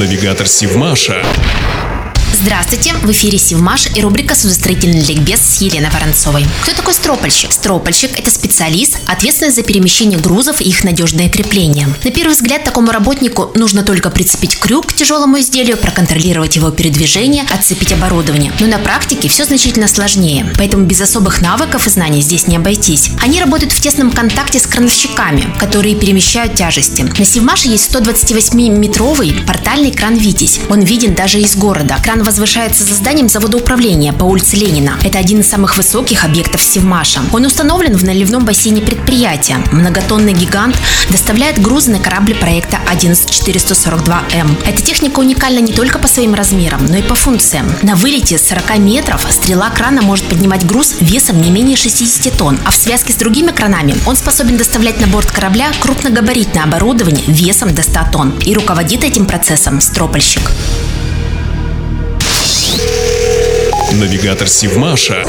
Навигатор Сивмаша. Здравствуйте, в эфире Сивмаш и рубрика «Судостроительный ликбез» с Еленой Воронцовой. Кто такой стропольщик? Стропольщик – это специалист, ответственный за перемещение грузов и их надежное крепление. На первый взгляд, такому работнику нужно только прицепить крюк к тяжелому изделию, проконтролировать его передвижение, отцепить оборудование. Но на практике все значительно сложнее, поэтому без особых навыков и знаний здесь не обойтись. Они работают в тесном контакте с крановщиками, которые перемещают тяжести. На Сивмаше есть 128-метровый портальный кран «Витязь». Он виден даже из города. Кран возвышается за зданием завода управления по улице Ленина. Это один из самых высоких объектов Севмаша. Он установлен в наливном бассейне предприятия. Многотонный гигант доставляет грузы на корабли проекта 11442М. Эта техника уникальна не только по своим размерам, но и по функциям. На вылете с 40 метров стрела крана может поднимать груз весом не менее 60 тонн, а в связке с другими кранами он способен доставлять на борт корабля крупногабаритное оборудование весом до 100 тонн. И руководит этим процессом стропольщик. Навигатор Сивмаша.